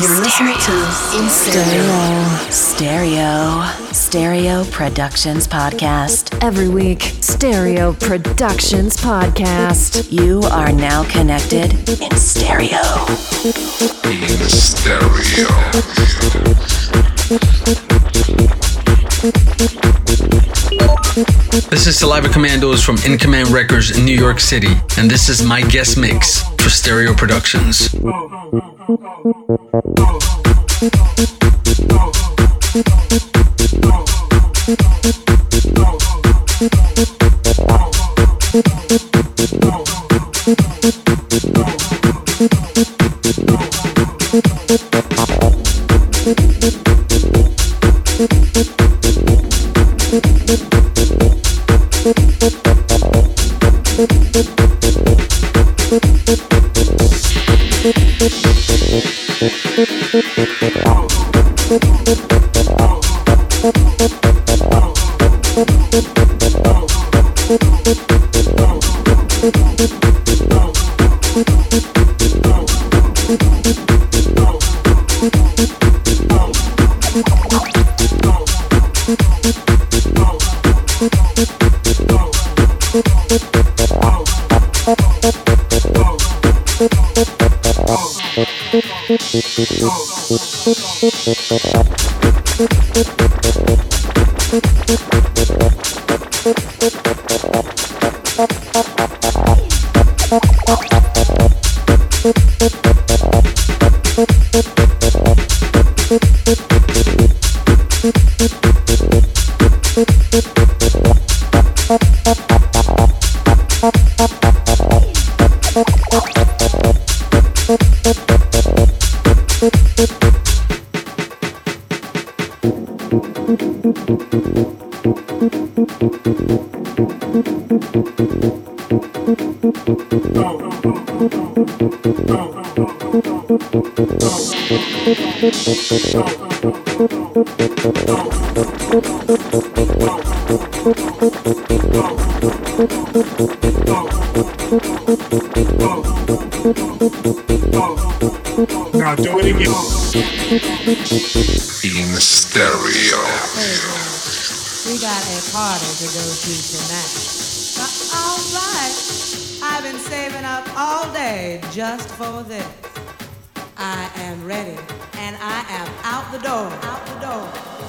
You're listening to In Stereo. Stereo. Stereo Productions Podcast. Every week, Stereo Productions Podcast. You are now connected in stereo. In stereo. This is Saliva Commandos from In Command Records in New York City, and this is my guest mix for Stereo Productions. Oh. Now do it again. In stereo. We got a party to go to tonight. But all right, I've been saving up all day just for this. I am ready, and I am out the door. Out the door.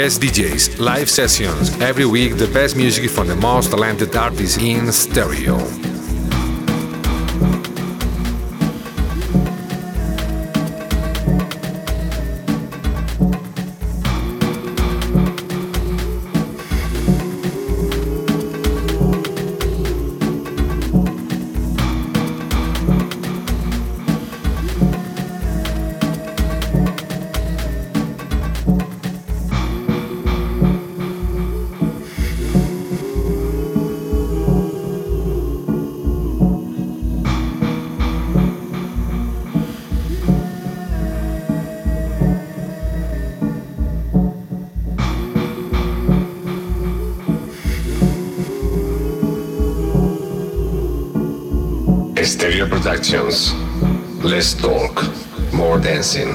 Guest DJs, live sessions. Every week, the best music from the most talented artists in stereo. Productions. Less talk, more dancing.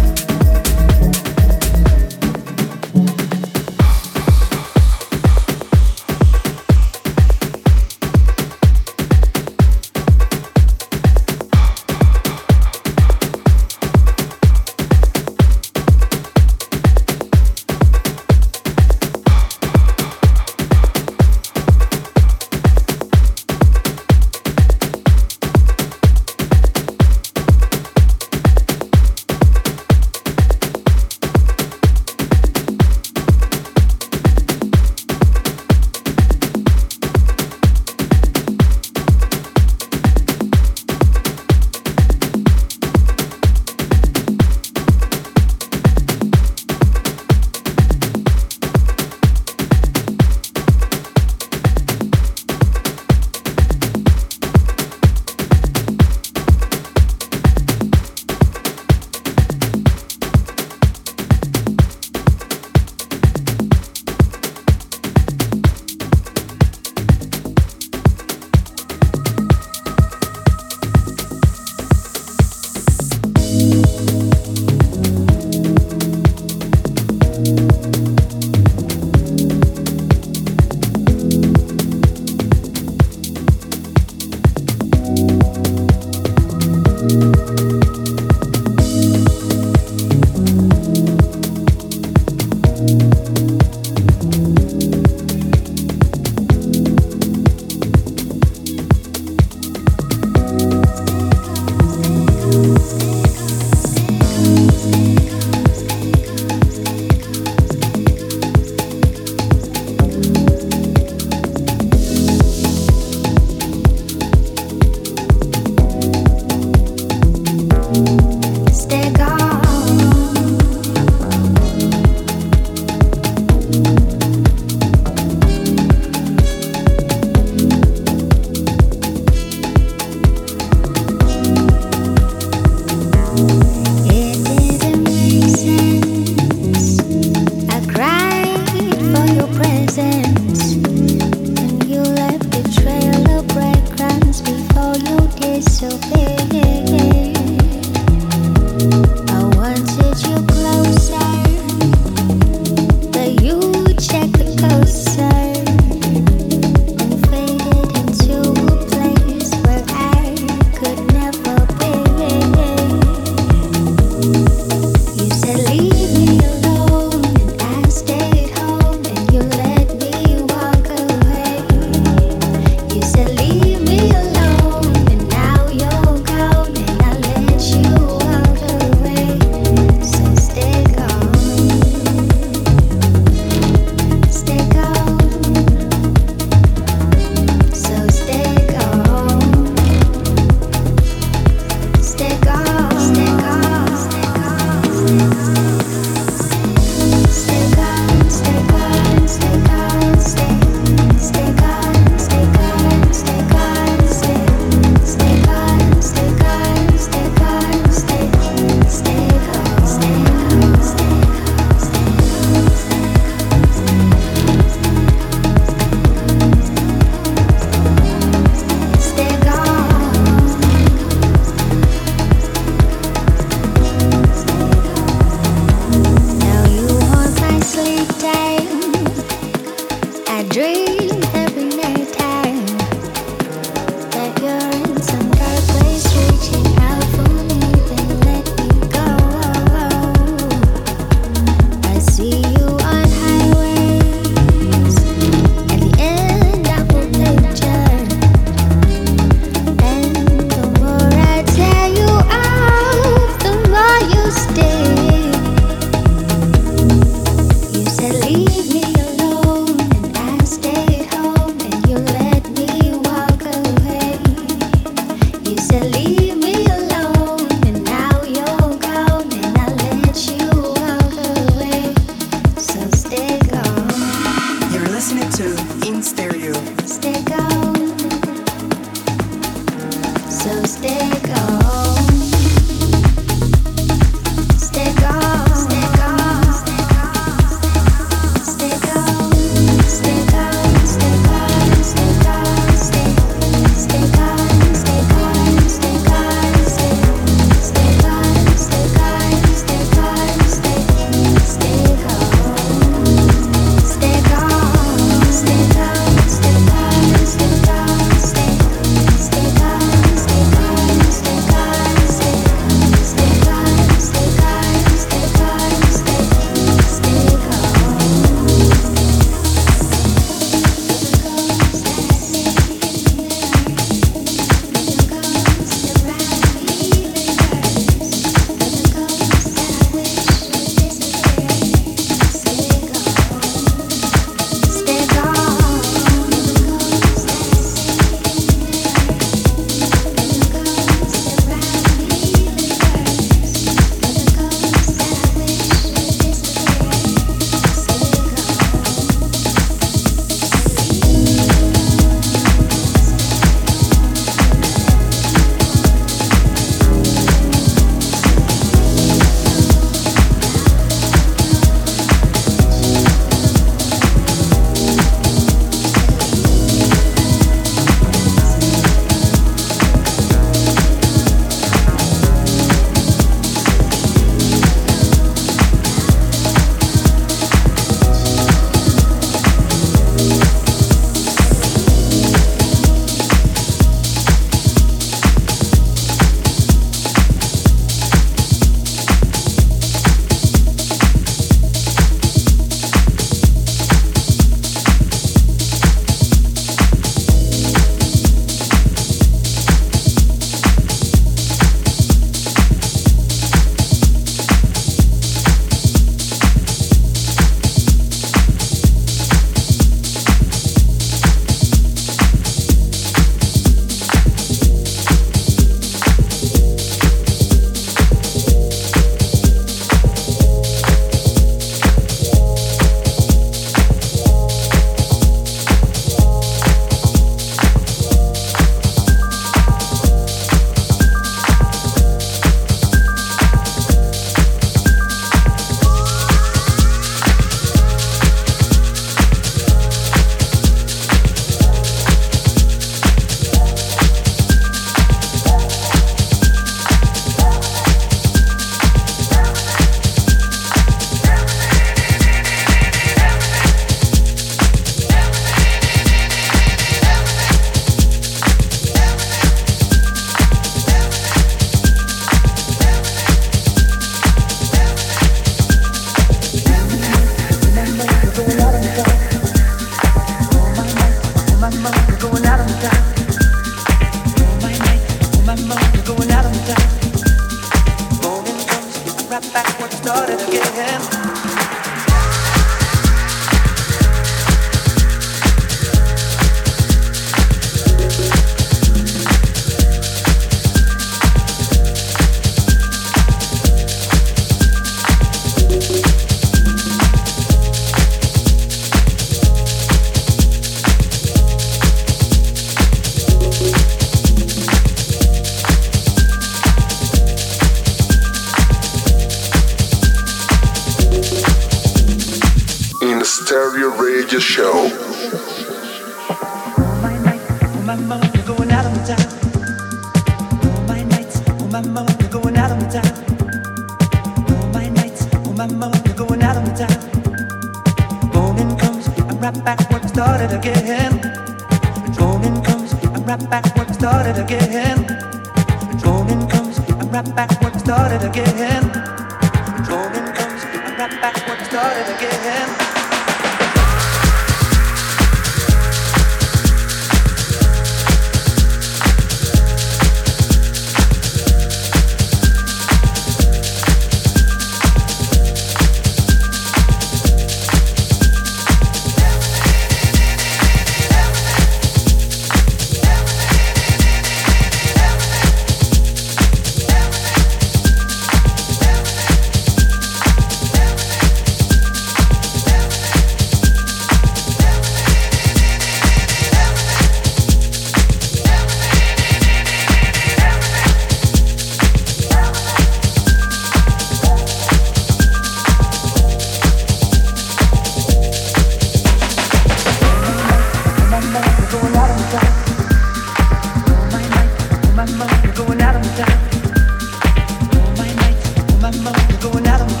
out of the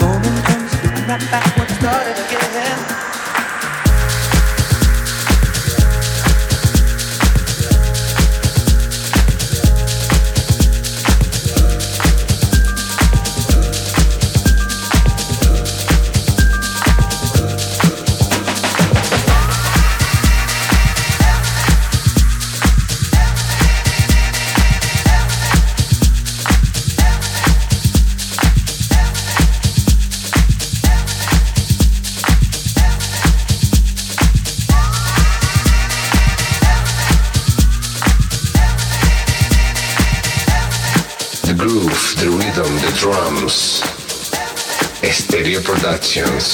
Moment comes, right back what started again. questions.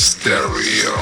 Stereo.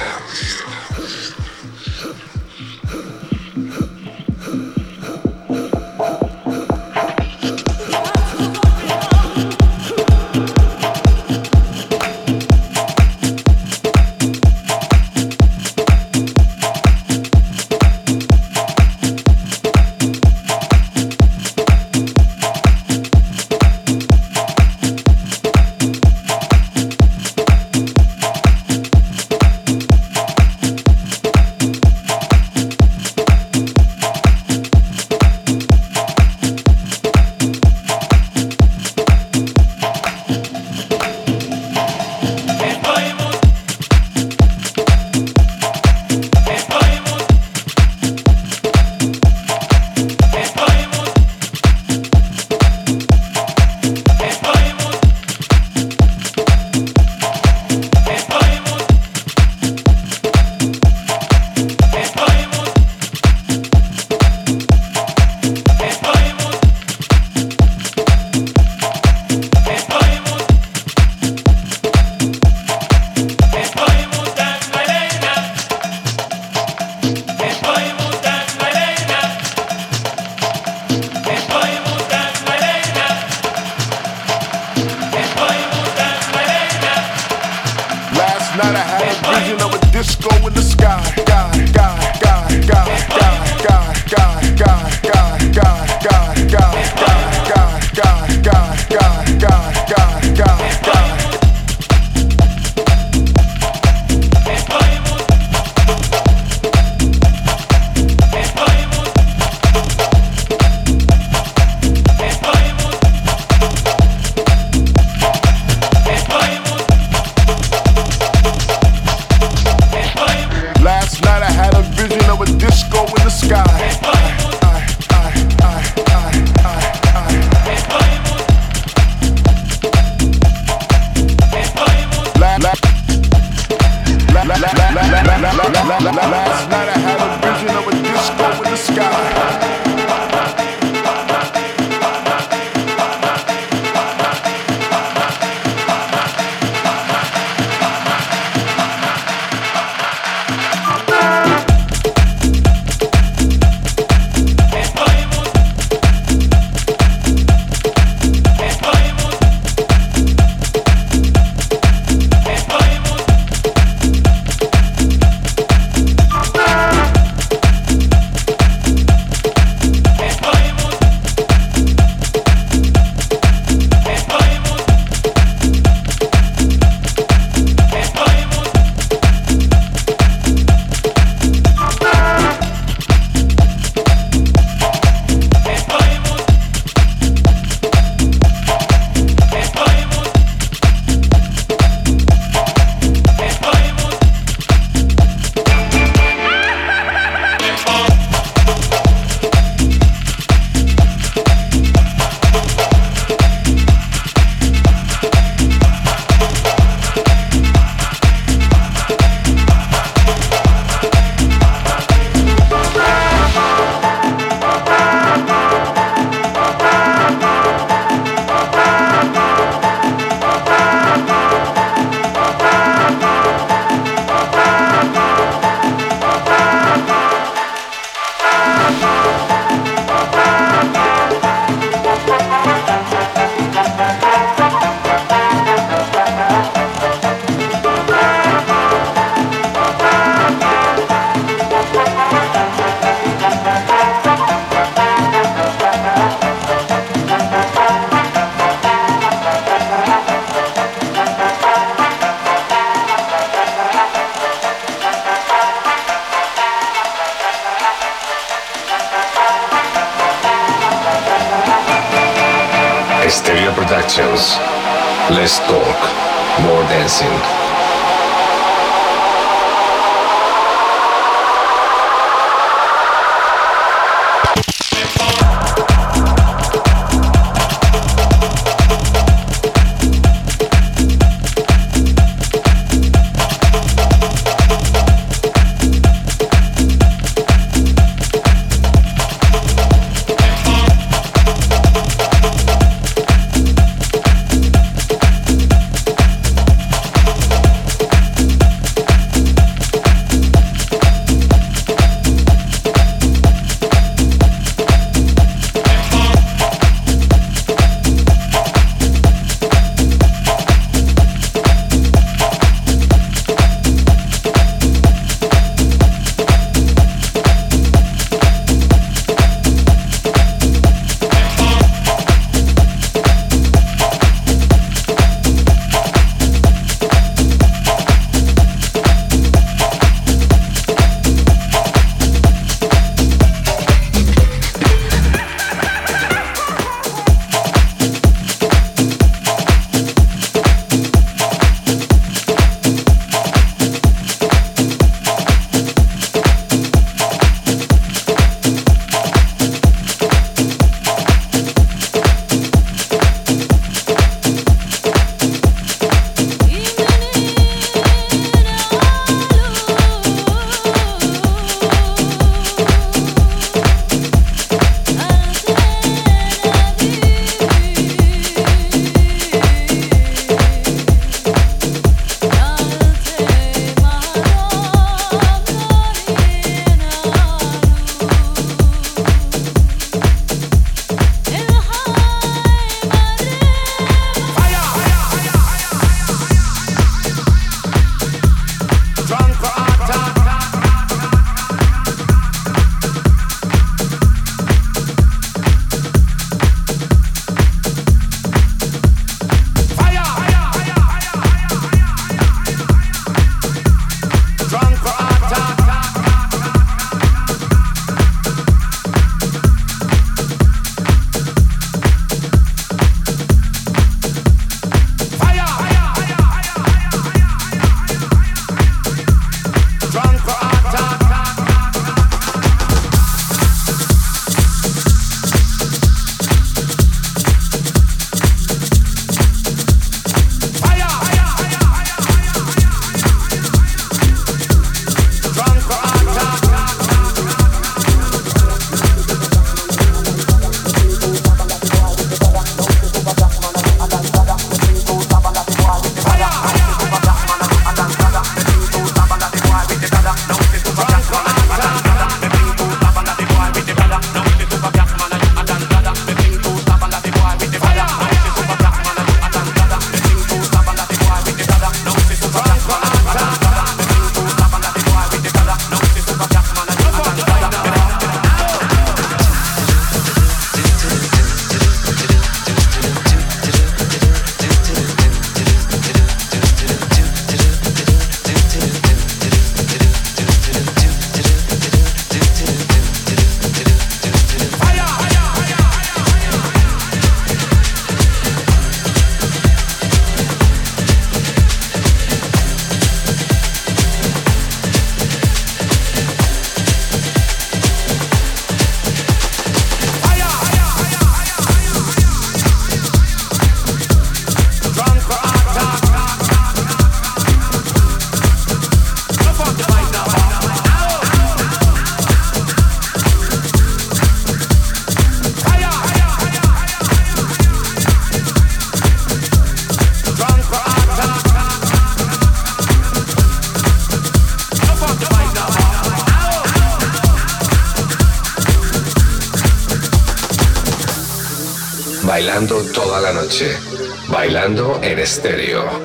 Bailando en estéreo.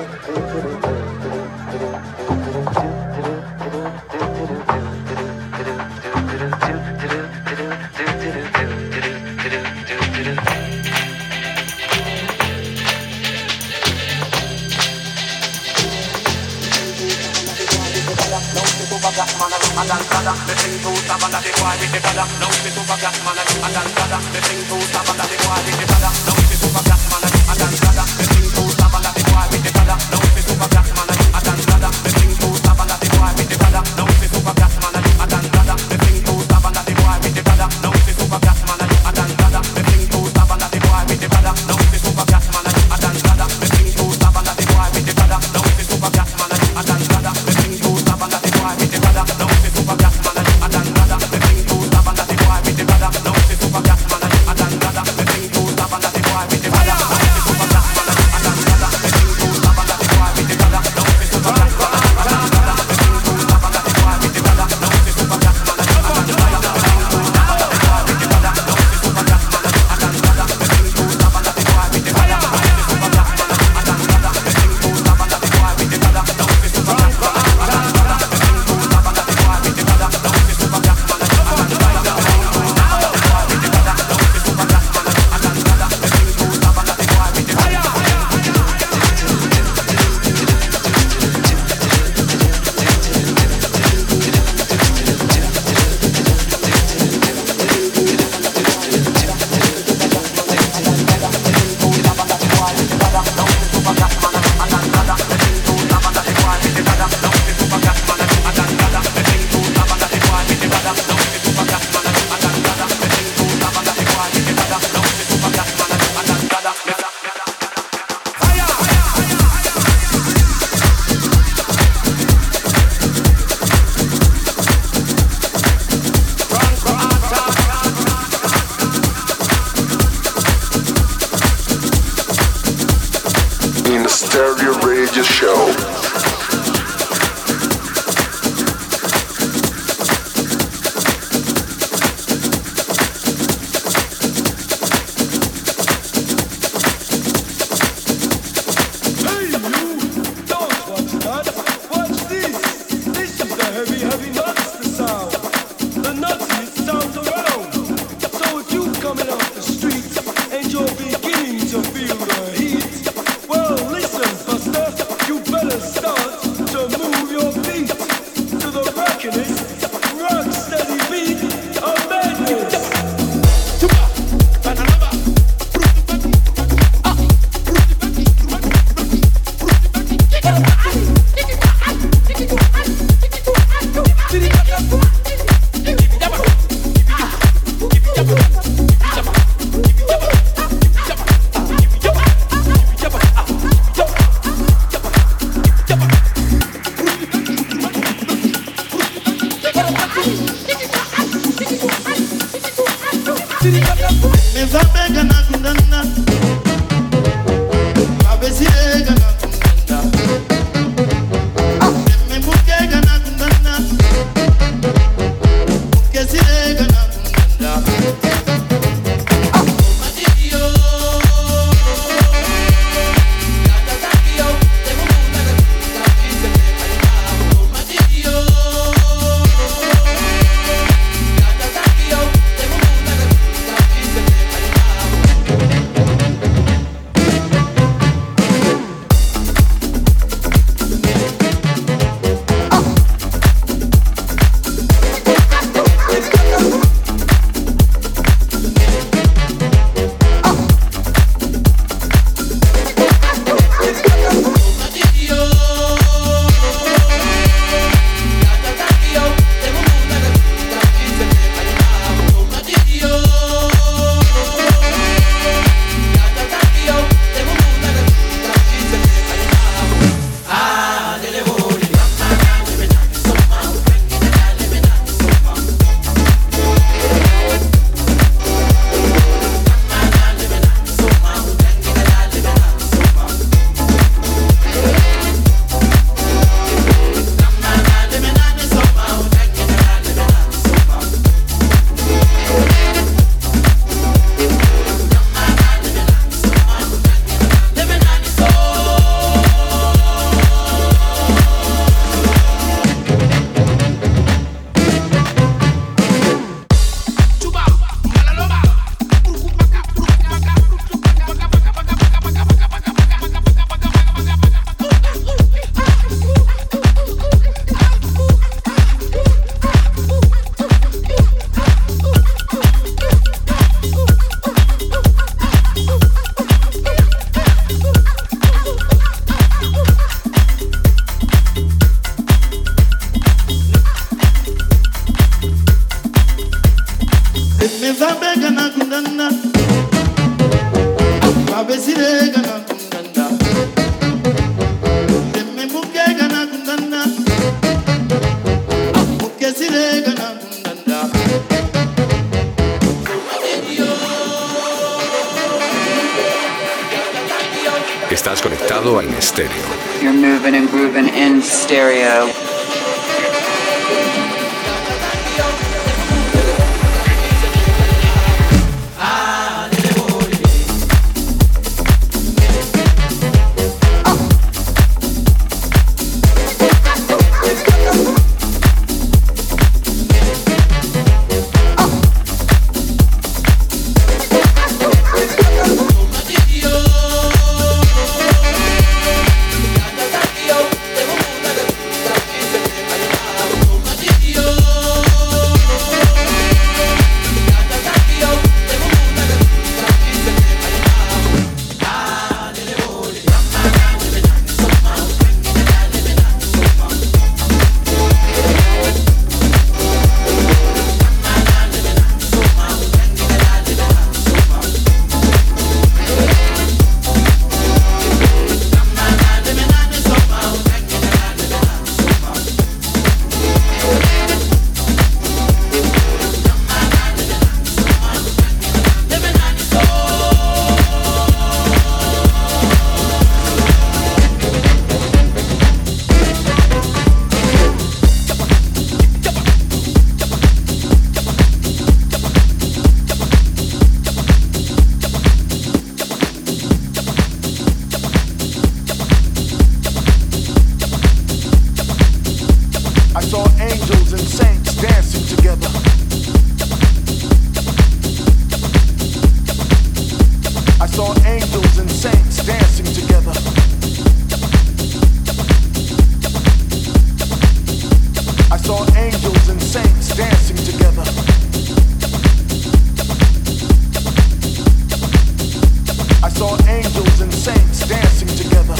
saw angels and saints dancing together.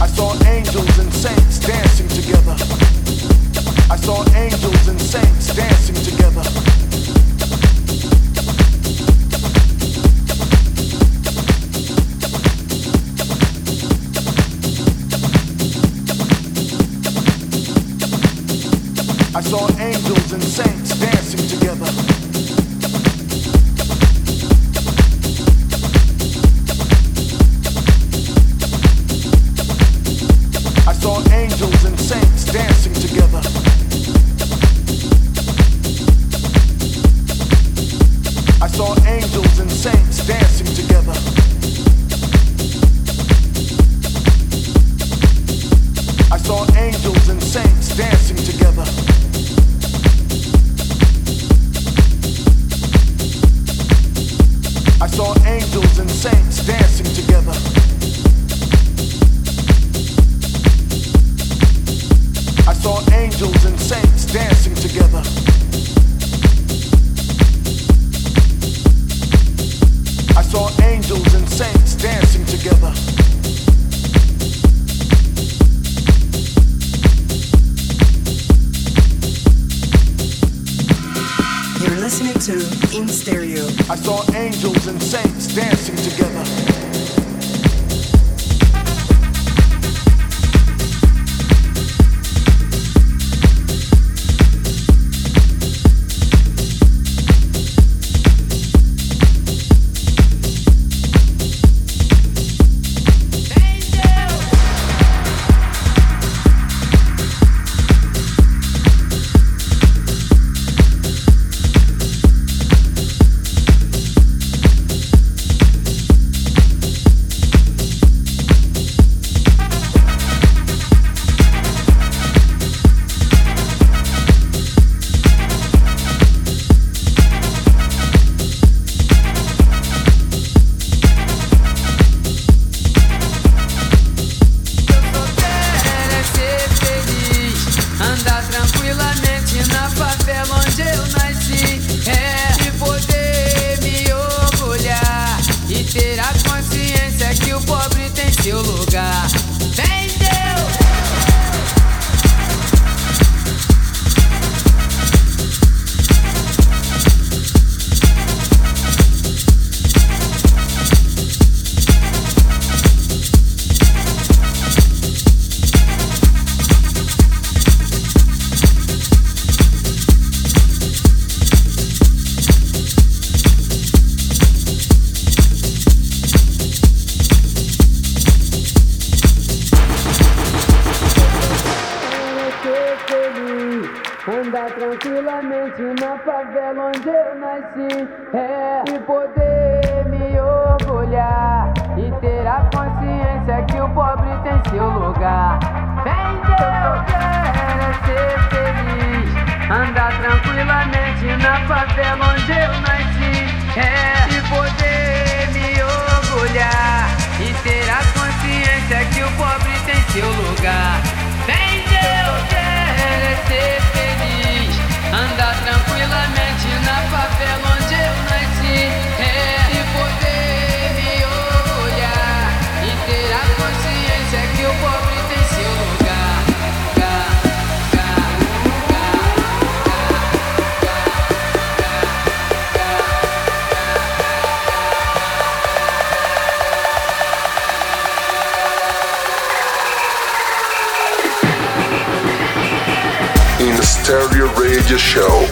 I saw angels and saints dancing together. I saw angels and saints dancing together. I saw angels and saints Your Show.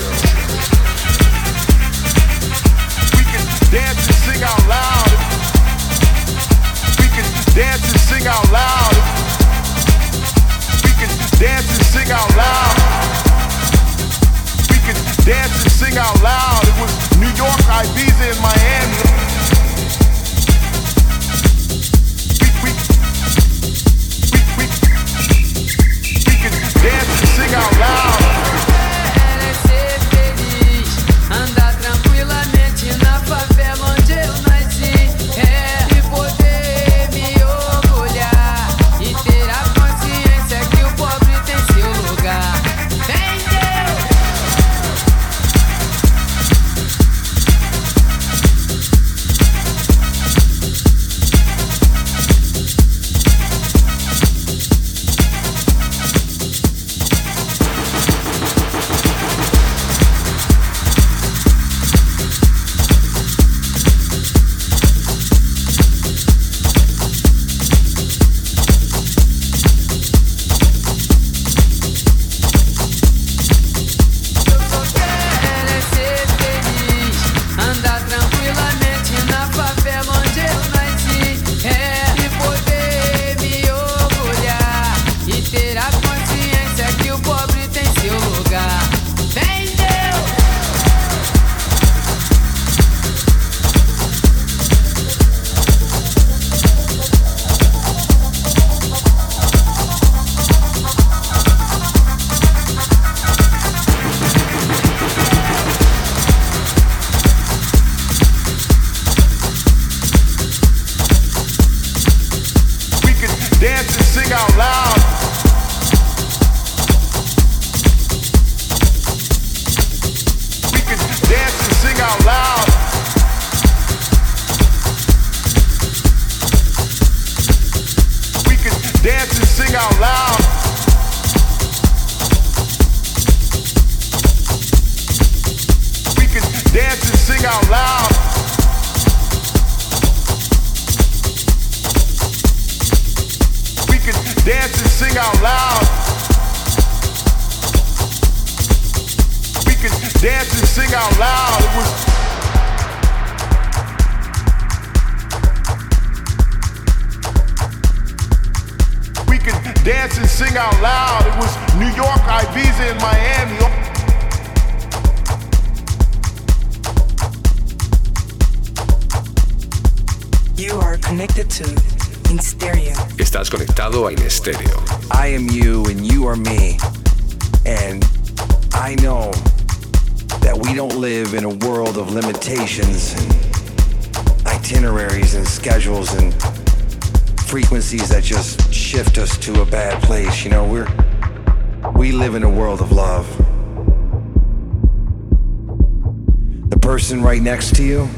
to you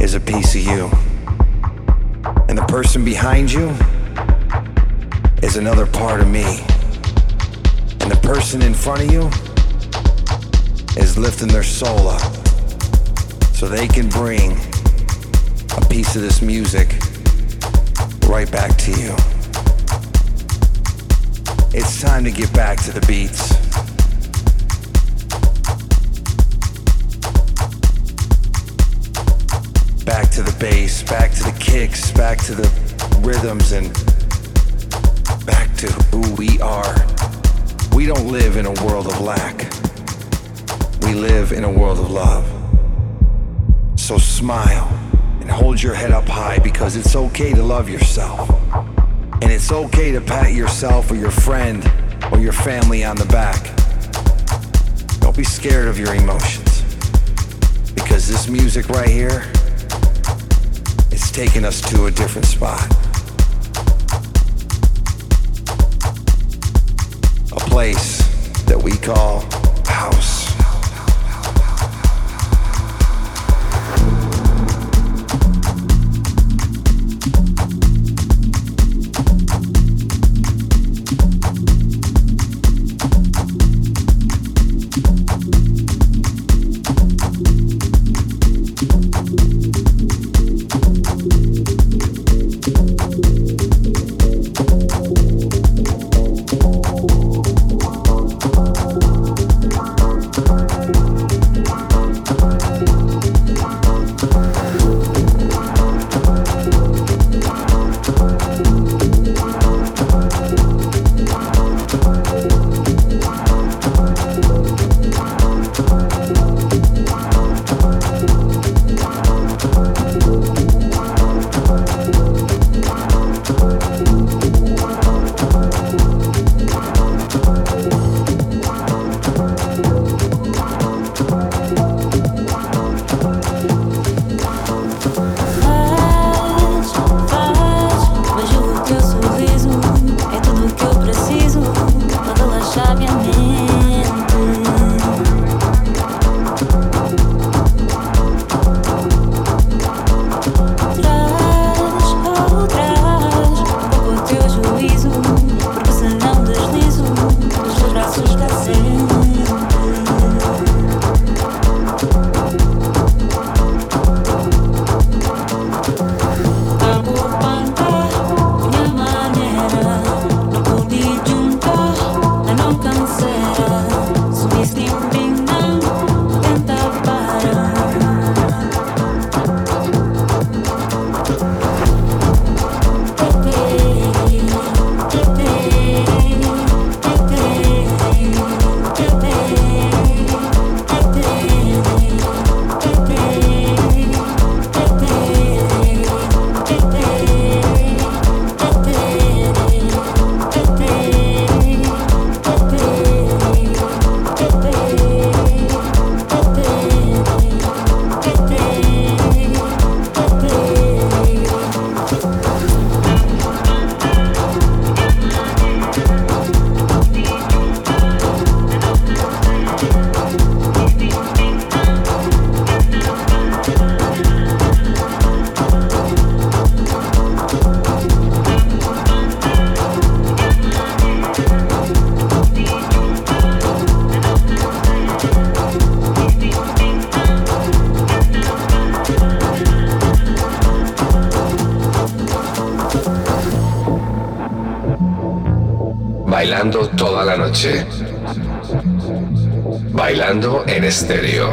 is a piece of you. And the person behind you is another part of me. And the person in front of you is lifting their soul up so they can bring a piece of this music right back to you. It's time to get back to the beats. to the bass, back to the kicks, back to the rhythms, and back to who we are. We don't live in a world of lack, we live in a world of love. So smile and hold your head up high because it's okay to love yourself. And it's okay to pat yourself or your friend or your family on the back. Don't be scared of your emotions because this music right here it's taking us to a different spot. A place that we call house. Bailando toda la noche. Bailando en estéreo.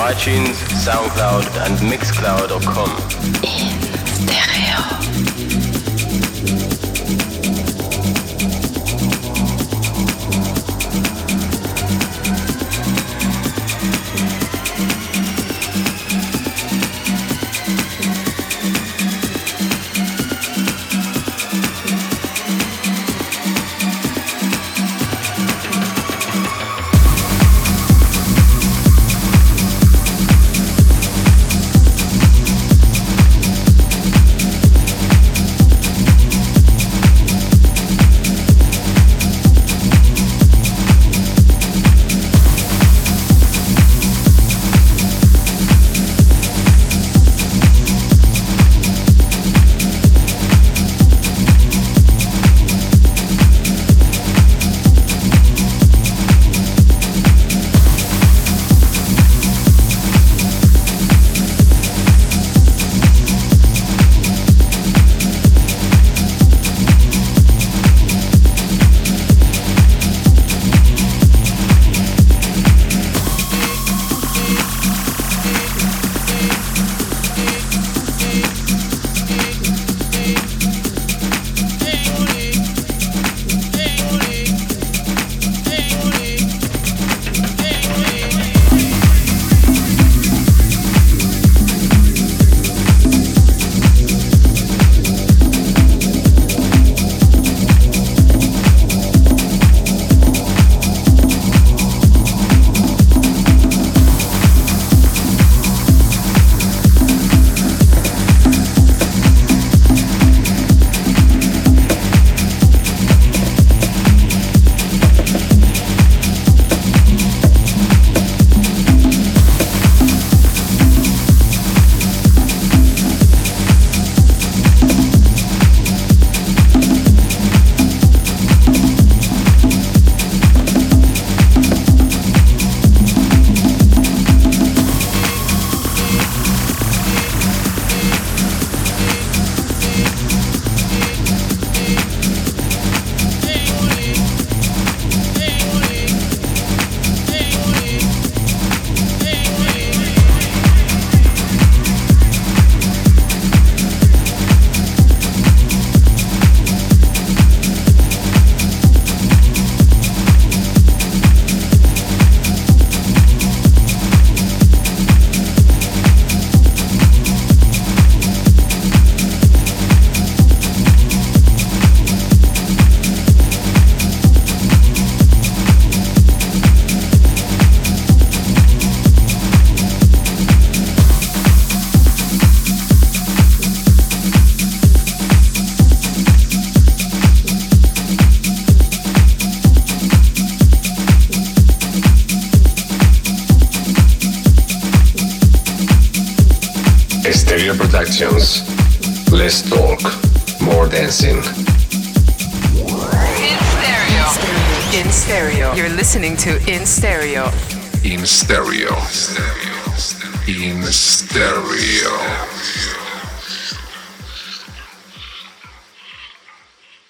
iTunes, SoundCloud, and Mixcloud.com.